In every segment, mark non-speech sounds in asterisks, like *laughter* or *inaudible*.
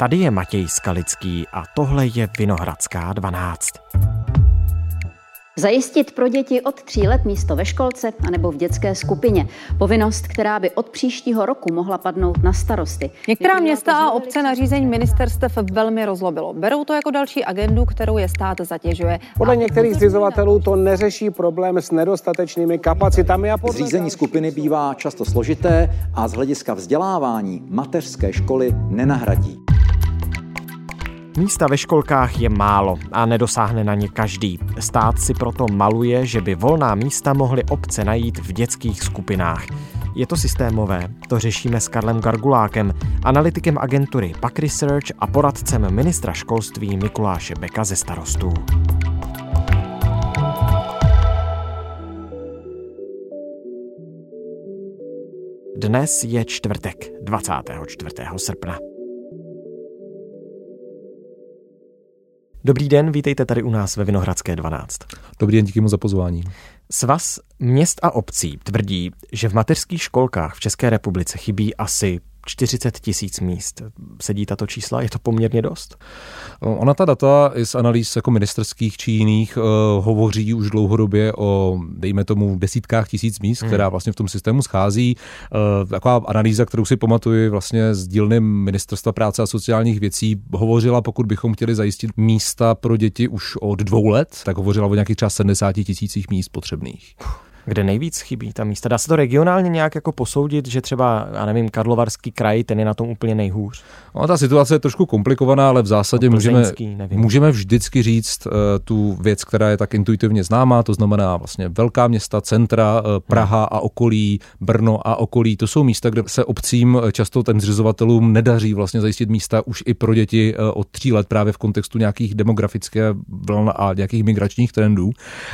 Tady je Matěj Skalický a tohle je Vinohradská 12. Zajistit pro děti od tří let místo ve školce anebo v dětské skupině. Povinnost, která by od příštího roku mohla padnout na starosty. Některá města a obce nařízení ministerstev velmi rozlobilo. Berou to jako další agendu, kterou je stát zatěžuje. Podle některých zřizovatelů to neřeší problém s nedostatečnými kapacitami a podle Zřízení skupiny bývá často složité a z hlediska vzdělávání mateřské školy nenahradí. Místa ve školkách je málo a nedosáhne na ně každý. Stát si proto maluje, že by volná místa mohly obce najít v dětských skupinách. Je to systémové, to řešíme s Karlem Gargulákem, analytikem agentury PAK Research a poradcem ministra školství Mikuláše Beka ze starostů. Dnes je čtvrtek, 24. srpna. Dobrý den, vítejte tady u nás ve Vinohradské 12. Dobrý den, díky mu za pozvání. Svaz měst a obcí tvrdí, že v mateřských školkách v České republice chybí asi 40 tisíc míst. Sedí tato čísla? Je to poměrně dost? Ona ta data i z analýz jako ministerských či jiných uh, hovoří už dlouhodobě o, dejme tomu, desítkách tisíc míst, hmm. která vlastně v tom systému schází. Uh, taková analýza, kterou si pamatuju vlastně z dílny Ministerstva práce a sociálních věcí, hovořila, pokud bychom chtěli zajistit místa pro děti už od dvou let, tak hovořila o nějakých třeba 70 tisících míst potřebných kde nejvíc chybí ta místa? Dá se to regionálně nějak jako posoudit, že třeba, já nevím, Karlovarský kraj, ten je na tom úplně nejhůř? No, ta situace je trošku komplikovaná, ale v zásadě no, můžeme, můžeme vždycky říct uh, tu věc, která je tak intuitivně známá, to znamená vlastně velká města, centra, uh, Praha hmm. a okolí, Brno a okolí, to jsou místa, kde se obcím eh, často ten zřizovatelům nedaří vlastně zajistit místa už i pro děti uh, od tří let právě v kontextu nějakých demografické vln a nějakých migračních trendů.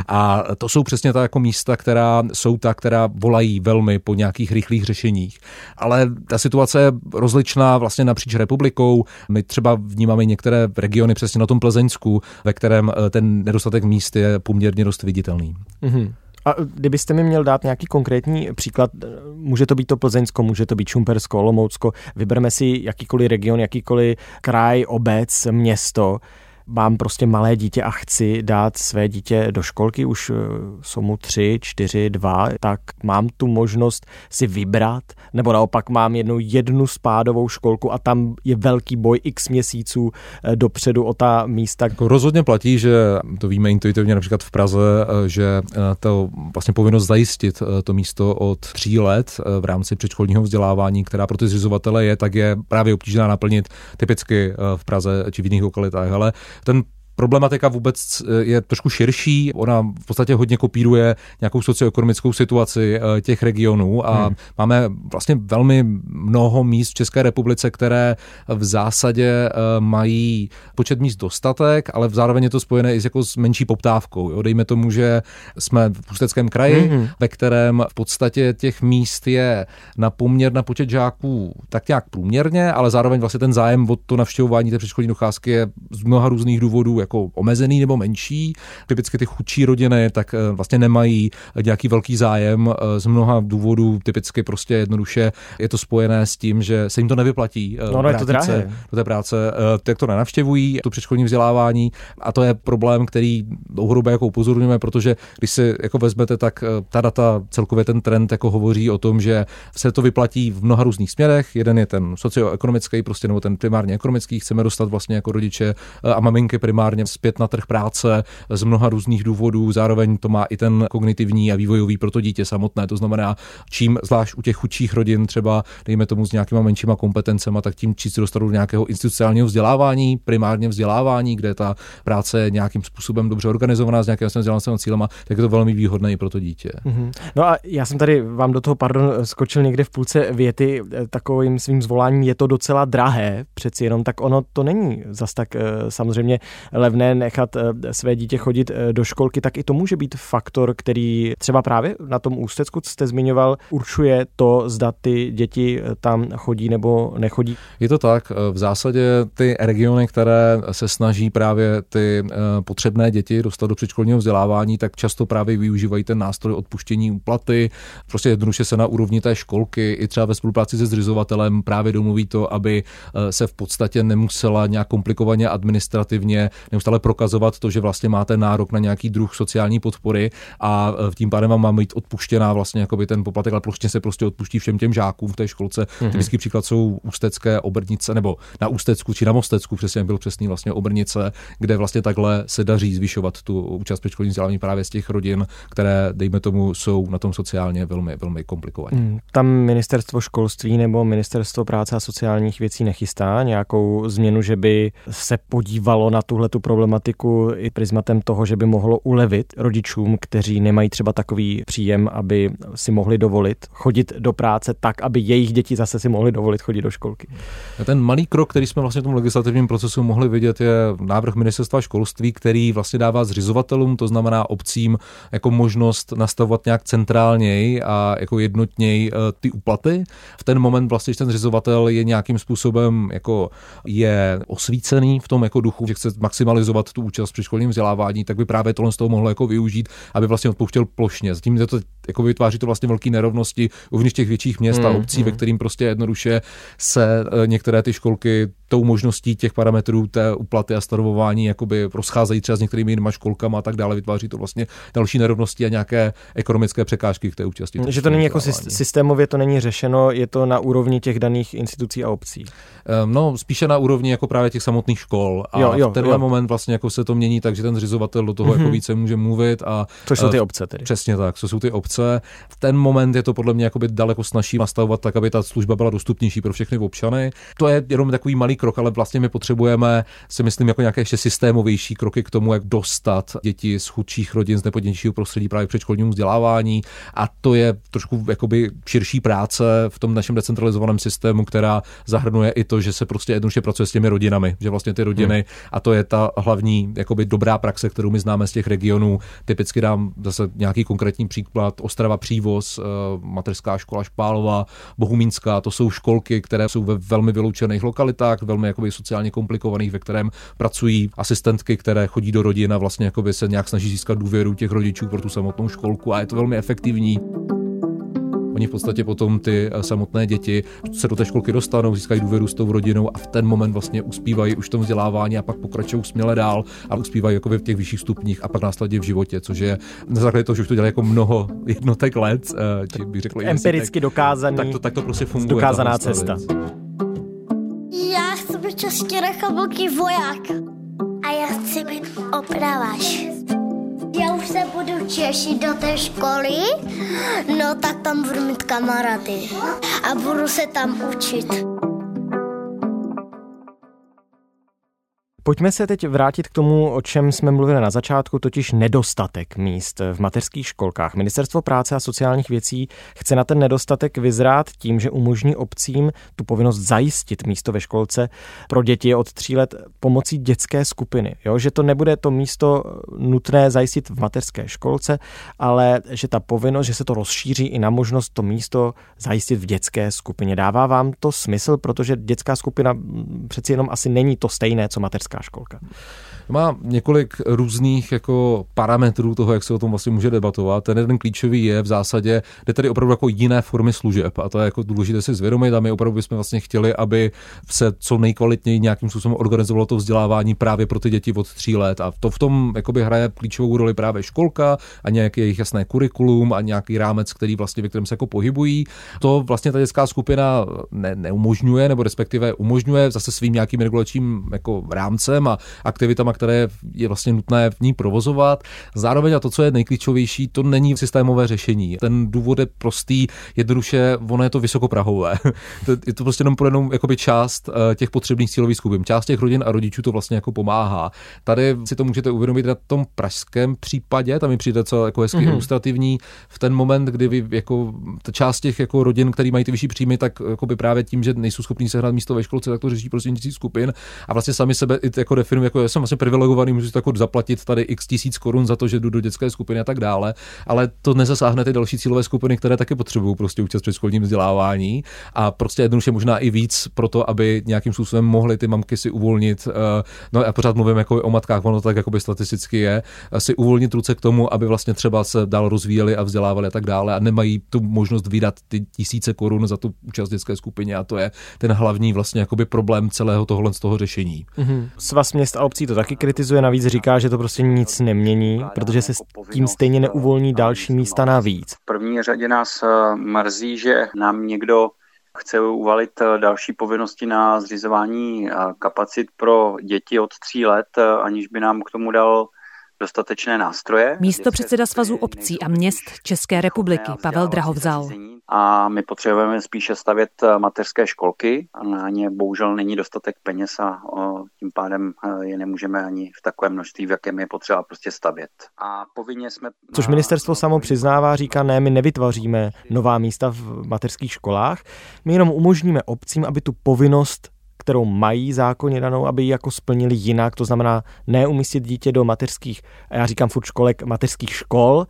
A to jsou přesně ta jako místa, která jsou ta, která volají velmi po nějakých rychlých řešeních. Ale ta situace je rozličná vlastně napříč republikou. My třeba vnímáme některé regiony přesně na tom Plzeňsku, ve kterém eh, ten nedostatek míst je poměrně dost viditelný. Mm-hmm. A kdybyste mi měl dát nějaký konkrétní příklad, může to být to Plzeňsko, může to být Šumpersko, Olomoucko, vybereme si jakýkoliv region, jakýkoliv kraj, obec, město, mám prostě malé dítě a chci dát své dítě do školky, už eh, jsou mu tři, čtyři, dva, tak mám tu možnost si vybrat, nebo naopak mám jednu jednu spádovou školku a tam je velký boj x měsíců eh, dopředu o ta místa. Jako rozhodně platí, že to víme intuitivně například v Praze, eh, že to vlastně povinnost zajistit to místo od tří let v rámci předškolního vzdělávání, která pro ty zřizovatele je, tak je právě obtížná naplnit typicky v Praze či v jiných lokalitách. Ale ten problematika vůbec eh, je trošku širší. Ona v podstatě hodně kopíruje nějakou socioekonomickou situaci eh, těch regionů a hmm. máme vlastně velmi mnoho míst v České republice, které v zásadě eh, mají počet míst dostatek, ale zároveň je to spojené i s, jako s menší poptávkou. Jo. Dejme tomu, že jsme v Ústeckém kraji, hmm. ve kterém v podstatě těch míst je na poměr na počet žáků tak nějak průměrně, ale zároveň vlastně ten zájem o to navštěvování té předškolní docházky je z mnoha různých důvodů jako omezený nebo menší. Typicky ty chudší rodiny tak eh, vlastně nemají nějaký velký zájem eh, z mnoha důvodů. Typicky prostě jednoduše je to spojené s tím, že se jim to nevyplatí. Eh, no, no je to drahé. Do té práce, tak to nenavštěvují, to předškolní vzdělávání a to je problém, který dlouhodobě jako upozorňujeme, protože když si jako vezmete, tak ta data, celkově ten trend jako hovoří o tom, že se to vyplatí v mnoha různých směrech. Jeden je ten socioekonomický, prostě nebo ten primárně ekonomický, chceme dostat vlastně jako rodiče a maminky primárně primárně zpět na trh práce z mnoha různých důvodů. Zároveň to má i ten kognitivní a vývojový pro to dítě samotné. To znamená, čím zvlášť u těch chudších rodin, třeba dejme tomu s nějakýma menšíma kompetencemi, tak tím se dostanou do nějakého institucionálního vzdělávání, primárně vzdělávání, kde ta práce je nějakým způsobem dobře organizovaná s nějakým vzdělávacími cílema, tak je to velmi výhodné i pro to dítě. Mm-hmm. No a já jsem tady vám do toho, pardon, skočil někde v půlce věty eh, takovým svým zvoláním, je to docela drahé, přeci jenom tak ono to není zas tak eh, samozřejmě levné nechat své dítě chodit do školky, tak i to může být faktor, který třeba právě na tom ústecku jste zmiňoval, určuje to, zda ty děti tam chodí nebo nechodí. Je to tak. V zásadě ty regiony, které se snaží právě ty potřebné děti dostat do předškolního vzdělávání, tak často právě využívají ten nástroj odpuštění úplaty. Prostě jednoduše se na úrovni té školky i třeba ve spolupráci se zřizovatelem právě domluví to, aby eh, se v podstatě nemusela nějak komplikovaně administrativně neustále prokazovat to, že vlastně máte nárok na nějaký druh sociální podpory a v eh, tím pádem vám má být odpuštěná vlastně jakoby ten poplatek, ale prostě se prostě odpuští všem těm žákům v té školce. Mm-hmm. Typický příklad jsou ústecké obrnice nebo na ústecku či na mostecku, přesně byl přesný vlastně obrnice, kde vlastně takhle se daří zvyšovat tu účast předškolní vzdělání právě z těch rodin, které, dejme tomu, jsou na tom sociálně velmi, velmi komplikovaně. Mm, tam ministerstvo školství nebo ministerstvo práce a sociálních věcí nechystá nějakou změnu, že by se podívalo na tuhle tu problematiku i prismatem toho, že by mohlo ulevit rodičům, kteří nemají třeba takový příjem, aby si mohli dovolit chodit do práce tak, aby jejich děti zase si mohli dovolit chodit do školky. Ten malý krok, který jsme vlastně v tom legislativním procesu mohli vidět, je návrh ministerstva školství, který vlastně dává zřizovatelům, to znamená obcím, jako možnost nastavovat nějak centrálněji a jako jednotněji eh, ty úplaty. V ten moment vlastně, ten zřizovatel je nějakým způsobem jako je osvícený v tom jako duchu, že chce maximalizovat tu účast při školním vzdělávání, tak by právě tohle z toho mohlo jako využít, aby vlastně odpouštěl plošně. Zatím to jako vytváří to vlastně velké nerovnosti uvnitř těch větších měst a hmm, obcí, hmm. ve kterým prostě jednoduše se eh, některé ty školky tou možností těch parametrů té uplaty a stanovování jakoby rozcházejí třeba s některými jinými školkami a tak dále, vytváří to vlastně další nerovnosti a nějaké ekonomické překážky k té účasti. Že to není jako systémově to není řešeno, je to na úrovni těch daných institucí a obcí. Um, no, spíše na úrovni jako právě těch samotných škol. A jo, jo, v tenhle jo. moment vlastně jako se to mění, takže ten zřizovatel do toho mm-hmm. jako mhm. více může mluvit. A, Co jsou ty obce tedy. Přesně tak, co jsou ty obce. V ten moment je to podle mě jakoby daleko snažší nastavovat tak, aby ta služba byla dostupnější pro všechny občany. To je jenom takový malý krok, ale vlastně my potřebujeme, si myslím, jako nějaké ještě systémovější kroky k tomu, jak dostat děti z chudších rodin, z nepodnějšího prostředí právě předškolnímu vzdělávání. A to je trošku jakoby širší práce v tom našem decentralizovaném systému, která zahrnuje i to, že se prostě jednoduše pracuje s těmi rodinami, že vlastně ty rodiny, hmm. a to je ta hlavní jakoby dobrá praxe, kterou my známe z těch regionů. Typicky dám zase nějaký konkrétní příklad. Ostrava Přívoz, eh, mateřská škola Špálova, Bohumínská, to jsou školky, které jsou ve velmi vyloučených lokalitách, velmi jakoby sociálně komplikovaných, ve kterém pracují asistentky, které chodí do rodin a vlastně jakoby se nějak snaží získat důvěru těch rodičů pro tu samotnou školku a je to velmi efektivní. Oni v podstatě potom ty eh, samotné děti se do té školky dostanou, získají důvěru s tou rodinou a v ten moment vlastně uspívají už v tom vzdělávání a pak pokračují směle dál a uspívají jako v těch vyšších stupních a pak následně v životě, což je na základě toho, že už to dělají jako mnoho jednotek let, či bych řekl empiricky dokázaný, tak to, tak to prostě funguje. Dokázaná cesta. Já rechaboký voják a já chci být opravač. Já už se budu češit do té školy, no tak tam budu mít kamarády a budu se tam učit. Pojďme se teď vrátit k tomu, o čem jsme mluvili na začátku, totiž nedostatek míst v mateřských školkách. Ministerstvo práce a sociálních věcí chce na ten nedostatek vyzrát tím, že umožní obcím tu povinnost zajistit místo ve školce pro děti od tří let pomocí dětské skupiny. Jo? Že to nebude to místo nutné zajistit v mateřské školce, ale že ta povinnost, že se to rozšíří i na možnost to místo zajistit v dětské skupině. Dává vám to smysl, protože dětská skupina přeci jenom asi není to stejné, co mateřská mateřská školka. Má několik různých jako parametrů toho, jak se o tom vlastně může debatovat. Ten jeden klíčový je v zásadě, jde tady opravdu jako jiné formy služeb a to je jako důležité si zvědomit a my opravdu bychom vlastně chtěli, aby se co nejkvalitněji nějakým způsobem organizovalo to vzdělávání právě pro ty děti od tří let a to v tom jakoby hraje klíčovou roli právě školka a nějaký jejich jasné kurikulum a nějaký rámec, který vlastně, ve kterém se jako pohybují. To vlastně ta dětská skupina ne, neumožňuje, nebo respektive umožňuje zase svým nějakým regulačním jako rámcem a aktivitama, které je vlastně nutné v ní provozovat. Zároveň a to, co je nejklíčovější, to není systémové řešení. Ten důvod je prostý, jednoduše, ono je to vysokoprahové. *laughs* je to prostě jenom pro jenom jakoby část eh, těch potřebných cílových skupin. Část těch rodin a rodičů to vlastně jako pomáhá. Tady si to můžete uvědomit na tom pražském případě, tam mi přijde co jako hezky mm-hmm. ilustrativní. V ten moment, kdy vy jako ta část těch jako rodin, který mají ty vyšší příjmy, tak jako by právě tím, že nejsou schopní sehnat místo ve školce, tak to řeší prostřednictvím skupin a vlastně sami sebe i jako definuji, jako já jsem vlastně privilegovaný, můžu si jako zaplatit tady x tisíc korun za to, že jdu do dětské skupiny a tak dále, ale to nezasáhne ty další cílové skupiny, které taky potřebují prostě účast předškolním vzdělávání a prostě jednoduše možná i víc pro to, aby nějakým způsobem mohly ty mamky si uvolnit, eh, no já pořád mluvím jako o matkách, ono tak jako by statisticky je, si uvolnit ruce k tomu, aby vlastně třeba se dál rozvíjeli a vzdělávali a tak dále a nemají tu možnost vydat ty tisíce korun za tu účast dětské skupině a to je ten hlavní vlastně jakoby problém celého tohohle z toho řešení. Mm-hmm. Svaz měst a obcí to taky kritizuje, navíc říká, že to prostě nic nemění, protože se s tím stejně neuvolní další místa navíc. V první řadě nás eh, mrzí, že nám někdo chce uvalit eh, další povinnosti na zřizování eh, kapacit pro děti od tří let, aniž by nám k tomu dal dostatečné nástroje. Místo předseda Svazu obcí a měst České republiky Pavel Drahovzal. A my potřebujeme spíše stavět eh, mateřské školky a na ně bohužel není dostatek peněz a tím pádem eh, je nemůžeme ani v takovém množství, v jakém je potřeba prostě stavět. A povinně jsme... Což ministerstvo samo přiznává, říká, ne, my nevytvoříme nová místa v mateřských školách, my jenom umožníme obcím, aby tu povinnost kterou mají zákonně danou, aby ji jako splnili jinak, to znamená ne umístit dítě do mateřských, já říkám furt školek, mateřských škol,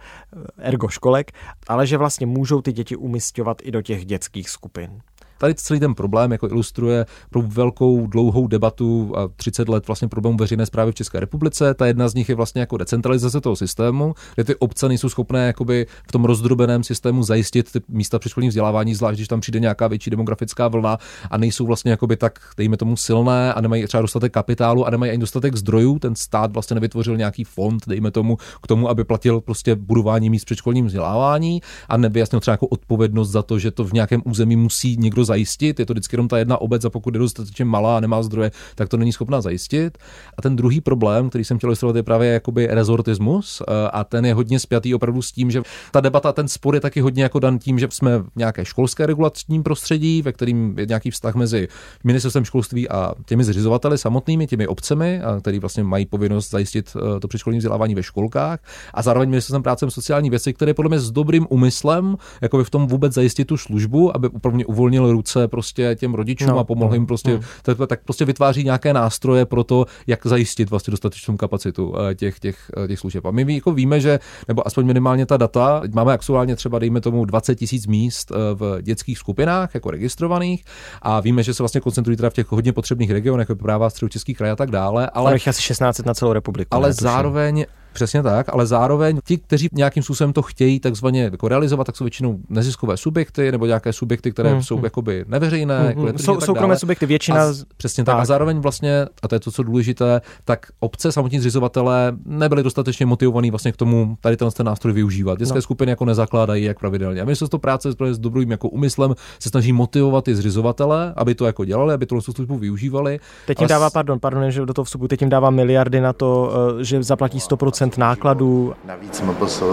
ergo školek, ale že vlastně můžou ty děti umistovat i do těch dětských skupin. Tady celý ten problém jako ilustruje pro velkou dlouhou debatu a 30 let vlastně problémů veřejné zprávy v České republice. Ta jedna z nich je vlastně jako decentralizace toho systému, kde ty obce nejsou schopné jakoby v tom rozdrobeném systému zajistit ty místa předškolního vzdělávání, zvlášť když tam přijde nějaká větší demografická vlna a nejsou vlastně jakoby tak, dejme tomu, silné a nemají třeba dostatek kapitálu a nemají ani dostatek zdrojů. Ten stát vlastně nevytvořil nějaký fond, dejme tomu, k tomu, aby platil prostě budování míst předškolním vzdělávání a nevyjasnil třeba jako odpovědnost za to, že to v nějakém území musí někdo zajistit. Je to vždycky jenom ta jedna obec a pokud je dostatečně malá a nemá zdroje, tak to není schopná zajistit. A ten druhý problém, který jsem chtěl ilustrovat, je právě jakoby rezortismus eh, a ten je hodně spjatý opravdu s tím, že ta debata, ten spor je taky hodně jako dan tím, že jsme v nějaké školské regulačním prostředí, ve kterým je nějaký vztah mezi ministerstvem školství a těmi zřizovateli samotnými, těmi obcemi, který vlastně mají povinnost zajistit eh, to předškolní vzdělávání ve školkách a zároveň ministerstvem práce sociální věci, které podle mě s dobrým úmyslem, jako v tom vůbec zajistit tu službu, aby opravdu uvolnil ruce prostě těm rodičům no, a pomohl no, jim prostě, no. tak, tak prostě vytváří nějaké nástroje pro to, jak zajistit vlastně dostatečnou kapacitu eh, těch, těch, eh, těch služeb. A my jako víme, že, nebo aspoň minimálně ta data, máme aktuálně třeba, dejme tomu, 20 tisíc míst eh, v dětských skupinách, jako registrovaných, a víme, že se vlastně koncentrují teda v těch hodně potřebných regionech, jako právě středočeský kraj a tak dále. Ale, ale asi 16 na celou republiku. Ale zároveň Přesně tak, ale zároveň ti, kteří nějakým způsobem to chtějí takzvaně jako realizovat, tak jsou většinou neziskové subjekty nebo nějaké subjekty, které hmm. jsou jakoby neveřejné. Hmm. Jako jsou soukromé subjekty, většina. A, přesně tak. tak. A zároveň vlastně, a to je to, co důležité, tak obce, samotní zřizovatelé nebyli dostatečně motivovaní vlastně k tomu tady ten, ten nástroj využívat. Dětské no. skupiny jako nezakládají jak pravidelně. A ministerstvo práce s dobrým jako úmyslem se snaží motivovat ty zřizovatele, aby to jako dělali, aby tu službu využívali. Teď jim dává, pardon, pardon, že do toho vstupu, teď jim dává miliardy na to, eh, že zaplatí 100% nákladů. Navíc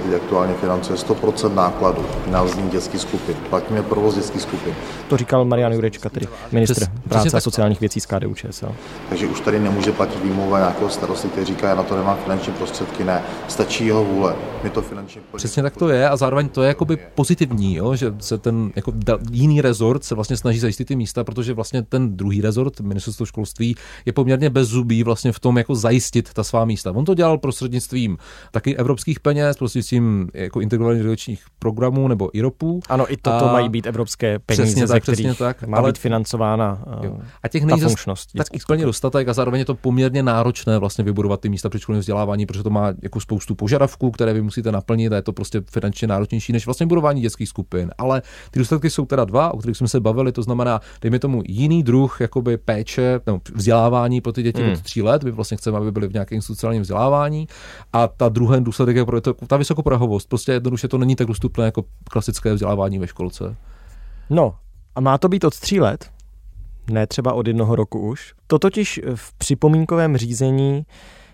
teď aktuálně financuje 100% nákladů na vznik dětských skupin. Platíme provoz dětských skupin. To říkal Marian Jurečka, tedy ministr Přes, práce a sociálních věcí z KDU ČSL. Takže už tady nemůže platit výmluva nějakého starosty, který říká, já na to nemám finanční prostředky, ne. Stačí jeho vůle. My to finančně Přesně tak to je a zároveň to je jakoby pozitivní, jo? že se ten jako jiný rezort se vlastně snaží zajistit ty místa, protože vlastně ten druhý rezort, ministerstvo školství, je poměrně bez zubí vlastně v tom jako zajistit ta svá místa. On to dělal prostřednictvím prostřednictvím taky evropských peněz, prostřednictvím jako integrovaných regulačních programů nebo IROPů. Ano, i toto a... mají být evropské peníze, přesně tak, přesně tak, má ale... být financována jo. a těch ta funkčnost. Tak úplně dostatek a zároveň je to poměrně náročné vlastně vybudovat ty místa předškolního vzdělávání, protože to má jako spoustu požadavků, které vy musíte naplnit a je to prostě finančně náročnější než vlastně budování dětských skupin. Ale ty důsledky jsou teda dva, o kterých jsme se bavili, to znamená, dejme tomu jiný druh jakoby péče, nebo vzdělávání pro ty děti hmm. od tří let, my vlastně chceme, aby byly v nějakém sociálním vzdělávání a ta druhý důsledek je to, ta vysokoprahovost. Prostě jednoduše to není tak dostupné jako klasické vzdělávání ve školce. No, a má to být od tří let? Ne třeba od jednoho roku už. To totiž v připomínkovém řízení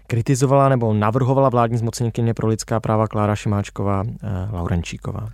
kritizovala nebo navrhovala vládní zmocněnkyně pro lidská práva Klára Šimáčková eh, Laurenčíková.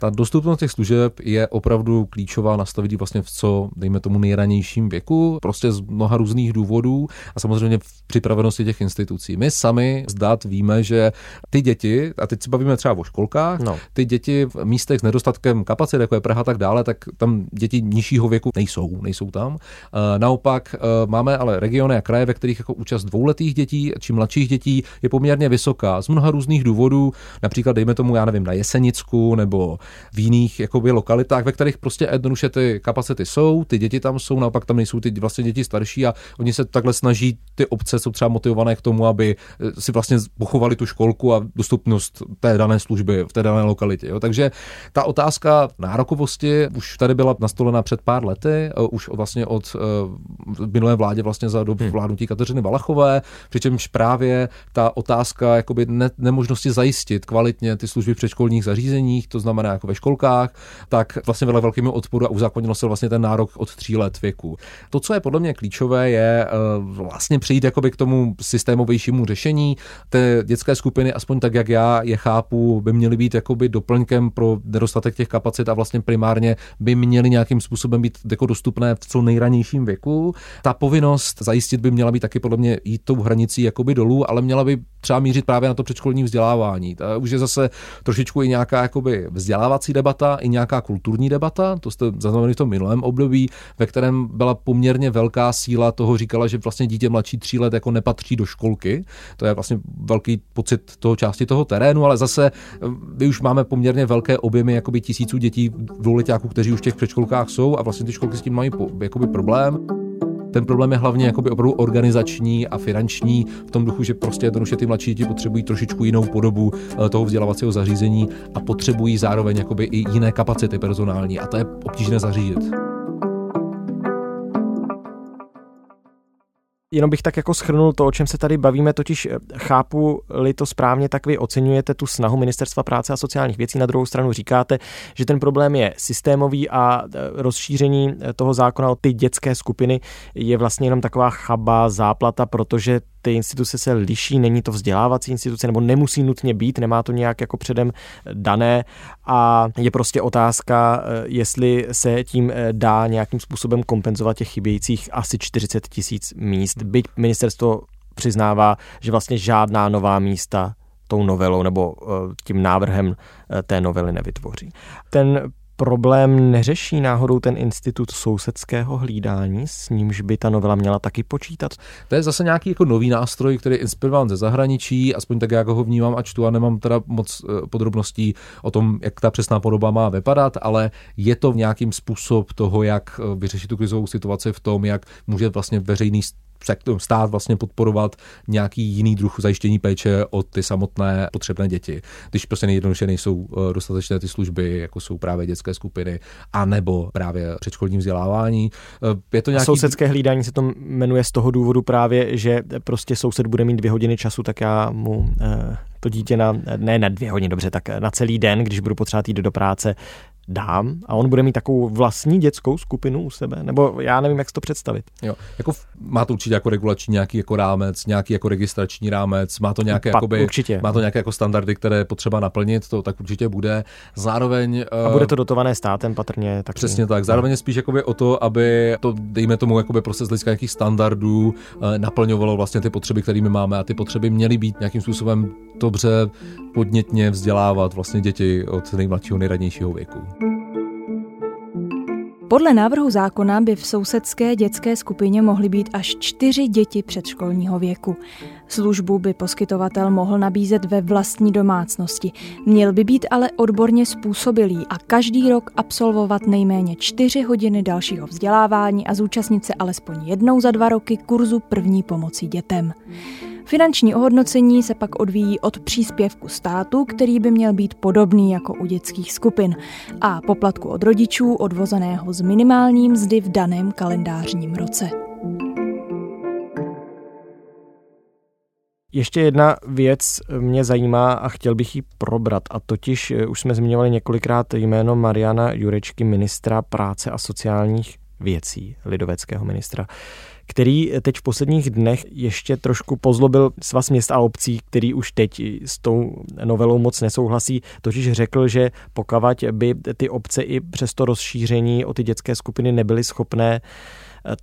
Ta dostupnost těch služeb je opravdu klíčová nastavit vlastně v co, dejme tomu, nejranějším věku, prostě z mnoha různých důvodů a samozřejmě v připravenosti těch institucí. My sami zdát víme, že ty děti, a teď se bavíme třeba o školkách, no. ty děti v místech s nedostatkem kapacit, jako je Praha tak dále, tak tam děti nižšího věku nejsou, nejsou tam. Eh, naopak eh, máme ale regiony a kraje, ve kterých jako účast dvouletých dětí či mladších dětí je poměrně vysoká z mnoha různých důvodů, například dejme tomu, já nevím, na Jesenicku nebo v jiných jakoby, lokalitách, ve kterých prostě jednoduše ty kapacity jsou, ty děti tam jsou, naopak tam nejsou ty vlastně děti starší a oni se takhle snaží, ty obce jsou třeba motivované k tomu, aby eh, si vlastně pochovali tu školku a dostupnost té dané služby v té dané lokalitě. Jo. Takže ta otázka nárokovosti už tady byla nastolena před pár lety, už vlastně od uh, minulé vládě vlastně za dobu hmm. vládnutí Kateřiny Valachové, přičemž právě ta otázka jakoby ne, nemožnosti zajistit kvalitně ty služby v předškolních zařízeních, to znamená jako ve školkách, tak vlastně vedla velkými odporu a uzákonilo se vlastně ten nárok od tří let věku. To, co je podle mě klíčové, je uh, vlastně přijít jakoby k tomu systémovějšímu řešení. Ty dětské skupiny, aspoň tak, jak já je chápu, by měly být jakoby doplňkem pro nedostatek těch kapacit a vlastně primárně by měly nějakým způsobem být jako dostupné v co nejranějším věku. Ta povinnost zajistit by měla být taky podle mě jít tou hranicí jakoby dolů, ale měla by třeba mířit právě na to předškolní vzdělávání. To už je zase trošičku i nějaká jakoby vzdělávací debata, i nějaká kulturní debata, to jste zaznamenali v tom minulém období, ve kterém byla poměrně velká síla toho říkala, že vlastně dítě mladší tří let jako nepatří do školky. To je vlastně velký pocit toho části toho terénu, ale zase my už máme poměrně velké objemy jakoby tisíců dětí dvouletáků, kteří už v těch předškolkách jsou a vlastně ty školky s tím mají jakoby problém. Ten problém je hlavně jakoby opravdu organizační a finanční v tom duchu, že prostě jednoduše ty mladší děti potřebují trošičku jinou podobu eh, toho vzdělávacího zařízení a potřebují zároveň jakoby i jiné kapacity personální a to je obtížné zařídit. Jenom bych tak jako schrnul to, o čem se tady bavíme, totiž eh, chápu-li to správně, tak vy oceňujete tu snahu Ministerstva práce a sociálních věcí. Na druhou stranu říkáte, že ten problém je systémový a eh, rozšíření eh, toho zákona o ty dětské skupiny je vlastně jenom taková chaba, záplata, protože ty instituce se liší, není to vzdělávací instituce, nebo nemusí nutně být, nemá to nějak jako předem dané a je prostě otázka, eh, jestli se tím eh, dá nějakým způsobem kompenzovat těch chybějících asi 40 tisíc míst. Byť ministerstvo přiznává, že vlastně žádná nová místa tou novelou nebo eh, tím návrhem té novely nevytvoří. Ten problém neřeší náhodou ten institut sousedského hlídání, s nímž by ta novela měla taky počítat? To je zase nějaký jako nový nástroj, který je inspirován ze zahraničí, aspoň tak, jak ho vnímám a čtu a nemám teda moc eh, podrobností o tom, jak ta přesná podoba má vypadat, ale je to nějakým způsob toho, jak eh, vyřešit tu krizovou situaci v tom, jak může vlastně veřejný stát vlastně podporovat nějaký jiný druh zajištění péče od ty samotné potřebné děti. Když prostě nejjednoduše nejsou eh, dostatečné ty služby, jako jsou právě dětské skupiny, a nebo právě předškolní vzdělávání. Eh, je to nějaký... A sousedské hlídání se to jmenuje z toho důvodu právě, že prostě soused bude mít dvě hodiny času, tak já mu eh, to dítě na, ne na dvě hodiny, dobře, tak na celý den, když budu potřebovat jít do práce, dám a on bude mít takovou vlastní dětskou skupinu u sebe, nebo já nevím, jak si to představit. Jo, jako má to určitě jako regulační nějaký jako rámec, nějaký jako registrační rámec, má to nějaké, pa, jakoby, určitě. má to nějaké jako standardy, které je potřeba naplnit, to tak určitě bude. Zároveň... A bude to dotované státem patrně. Tak přesně tak. Zároveň je spíš jakoby o to, aby to, dejme tomu, jakoby prostě z hlediska nějakých standardů eh, naplňovalo vlastně ty potřeby, které my máme a ty potřeby měly být nějakým způsobem dobře podnětně vzdělávat vlastně děti od nejmladšího nejradnějšího věku. Podle návrhu zákona by v sousedské dětské skupině mohly být až čtyři děti předškolního věku. Službu by poskytovatel mohl nabízet ve vlastní domácnosti. Měl by být ale odborně způsobilý a každý rok absolvovat nejméně čtyři hodiny dalšího vzdělávání a zúčastnit se alespoň jednou za dva roky kurzu první pomoci dětem. Finanční ohodnocení se pak odvíjí od příspěvku státu, který by měl být podobný jako u dětských skupin, a poplatku od rodičů odvozeného z minimální mzdy v daném kalendářním roce. Ještě jedna věc mě zajímá a chtěl bych ji probrat a totiž eh, už jsme zmiňovali několikrát jméno Mariana Jurečky, ministra práce a sociálních věcí lidoveckého ministra který teď v posledních dnech ještě trošku pozlobil svaz měst a obcí, který už teď s tou novelou moc nesouhlasí, totiž řekl, že pokavať by ty obce i přes to rozšíření o ty dětské skupiny nebyly schopné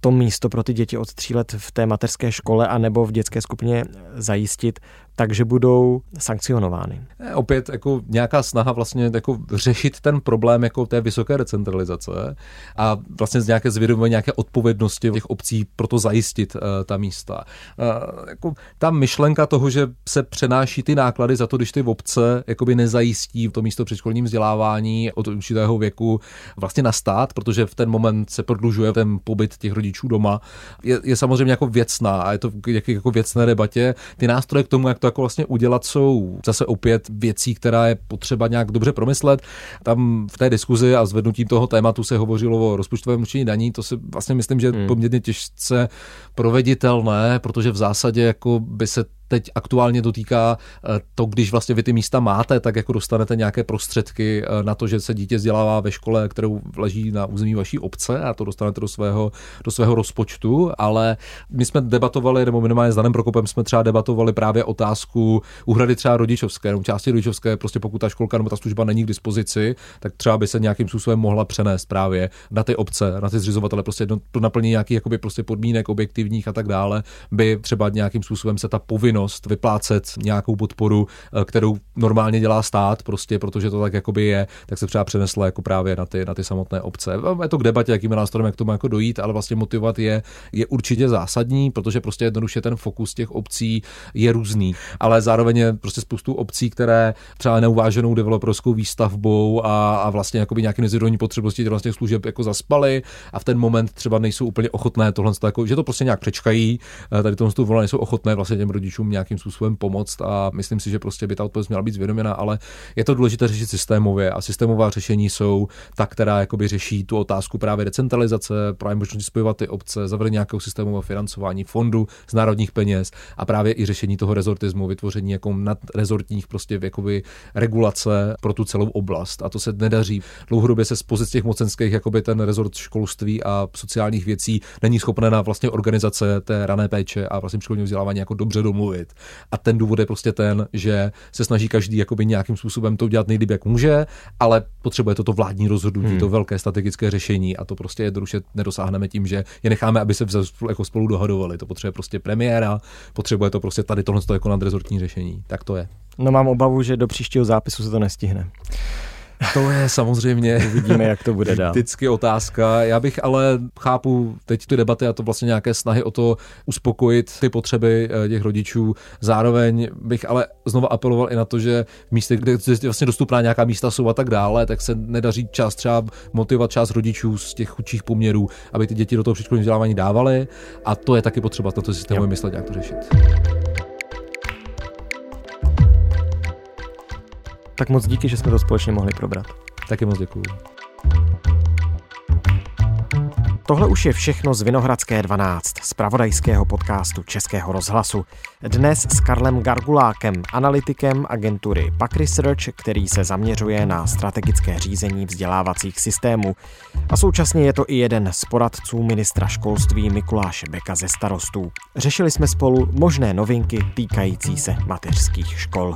to místo pro ty děti od tří let v té mateřské škole a nebo v dětské skupině zajistit, takže budou sankcionovány. Opět jako nějaká snaha vlastně jako řešit ten problém jako té vysoké decentralizace a vlastně z nějaké zvědomí nějaké odpovědnosti těch obcí pro to zajistit uh, ta místa. Uh, jako ta myšlenka toho, že se přenáší ty náklady za to, když ty obce jakoby nezajistí to místo předškolním vzdělávání od určitého věku vlastně na stát, protože v ten moment se prodlužuje ten pobyt těch rodičů doma, je, je samozřejmě jako věcná a je to jak, jako věcné debatě. Ty nástroje k tomu, jak to jako vlastně udělat, jsou zase opět věcí, která je potřeba nějak dobře promyslet. Tam v té diskuzi a zvednutí toho tématu se hovořilo o rozpočtovém určení daní, to si vlastně myslím, že hmm. poměrně těžce proveditelné, protože v zásadě jako by se teď aktuálně dotýká eh, to, když vlastně vy ty místa máte, tak jako dostanete nějaké prostředky eh, na to, že se dítě vzdělává ve škole, kterou leží na území vaší obce a to dostanete do svého, do svého rozpočtu, ale my jsme debatovali, nebo minimálně s Danem Prokopem jsme třeba debatovali právě otázku uhrady třeba rodičovské, nebo části rodičovské, prostě pokud ta školka nebo ta služba není k dispozici, tak třeba by se nějakým způsobem mohla přenést právě na ty obce, na ty zřizovatele, prostě to naplnění nějakých jakoby prostě podmínek objektivních a tak dále, by třeba nějakým způsobem se ta povinnost povinnost vyplácet nějakou podporu, eh, kterou normálně dělá stát, prostě protože to tak jakoby je, tak se třeba přenesla jako právě na ty, na ty samotné obce. Je to k debatě, jakými nástrojem, jak k tomu jako dojít, ale vlastně motivovat je, je určitě zásadní, protože prostě jednoduše ten fokus těch obcí je různý. Ale zároveň je prostě spoustu obcí, které třeba neuváženou developerskou výstavbou a, a vlastně jakoby nějaké nezvědomí potřebnosti těch vlastně služeb jako zaspaly a v ten moment třeba nejsou úplně ochotné tohle, jako, že to prostě nějak přečkají, eh, tady tomu volání nejsou ochotné vlastně těm rodičům rodičům nějakým způsobem pomoct a myslím si, že prostě by ta odpověď měla být zvědoměna, ale je to důležité řešit systémově a systémová řešení jsou ta, která jakoby řeší tu otázku právě decentralizace, právě možnosti spojovat ty obce, zavedení nějakého systémového financování fondu z národních peněz a právě i řešení toho rezortismu, vytvoření jako nadrezortních prostě jakoby regulace pro tu celou oblast a to se nedaří. Dlouhodobě se z pozic těch mocenských jakoby ten rezort školství a sociálních věcí není schopné na vlastně organizace té rané péče a vlastně školního vzdělávání jako dobře domluvit mluvit. A ten důvod je prostě ten, že se snaží každý jakoby nějakým způsobem to udělat nejlíp, jak může, ale potřebuje toto vládní rozhodnutí, hmm. to velké strategické řešení a to prostě jednoduše nedosáhneme tím, že je necháme, aby se jako spolu dohadovali. To potřebuje prostě premiéra, potřebuje to prostě tady tohle jako nadrezortní řešení. Tak to je. No mám obavu, že do příštího zápisu se to nestihne. To je samozřejmě Uvidíme, jak to bude dál. Vždycky otázka. Já bych ale chápu teď ty debaty a to vlastně nějaké snahy o to uspokojit ty potřeby eh, těch rodičů. Zároveň bych ale znova apeloval i na to, že v místě, kde vlastně dostupná nějaká místa jsou a tak dále, tak se nedaří čas třeba motivovat část rodičů z těch chudších poměrů, aby ty děti do toho předškolního vzdělávání dávali a to je taky potřeba na to systému myslet, jak to řešit. Tak moc díky, že jsme to společně mohli probrat. Taky moc děkuju. Tohle už je všechno z Vinohradské 12, z pravodajského podcastu Českého rozhlasu. Dnes s Karlem Gargulákem, analytikem agentury Pack Research, který se zaměřuje na strategické řízení vzdělávacích systémů. A současně je to i jeden z poradců ministra školství Mikuláše Beka ze starostů. Řešili jsme spolu možné novinky týkající se mateřských škol.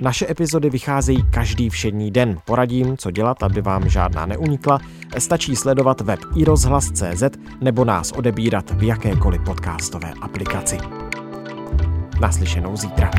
Naše epizody vycházejí každý všední den. Poradím, co dělat, aby vám žádná neunikla. Stačí sledovat web iRozhlas.cz nebo nás odebírat v jakékoliv podcastové aplikaci. Naslyšenou zítra.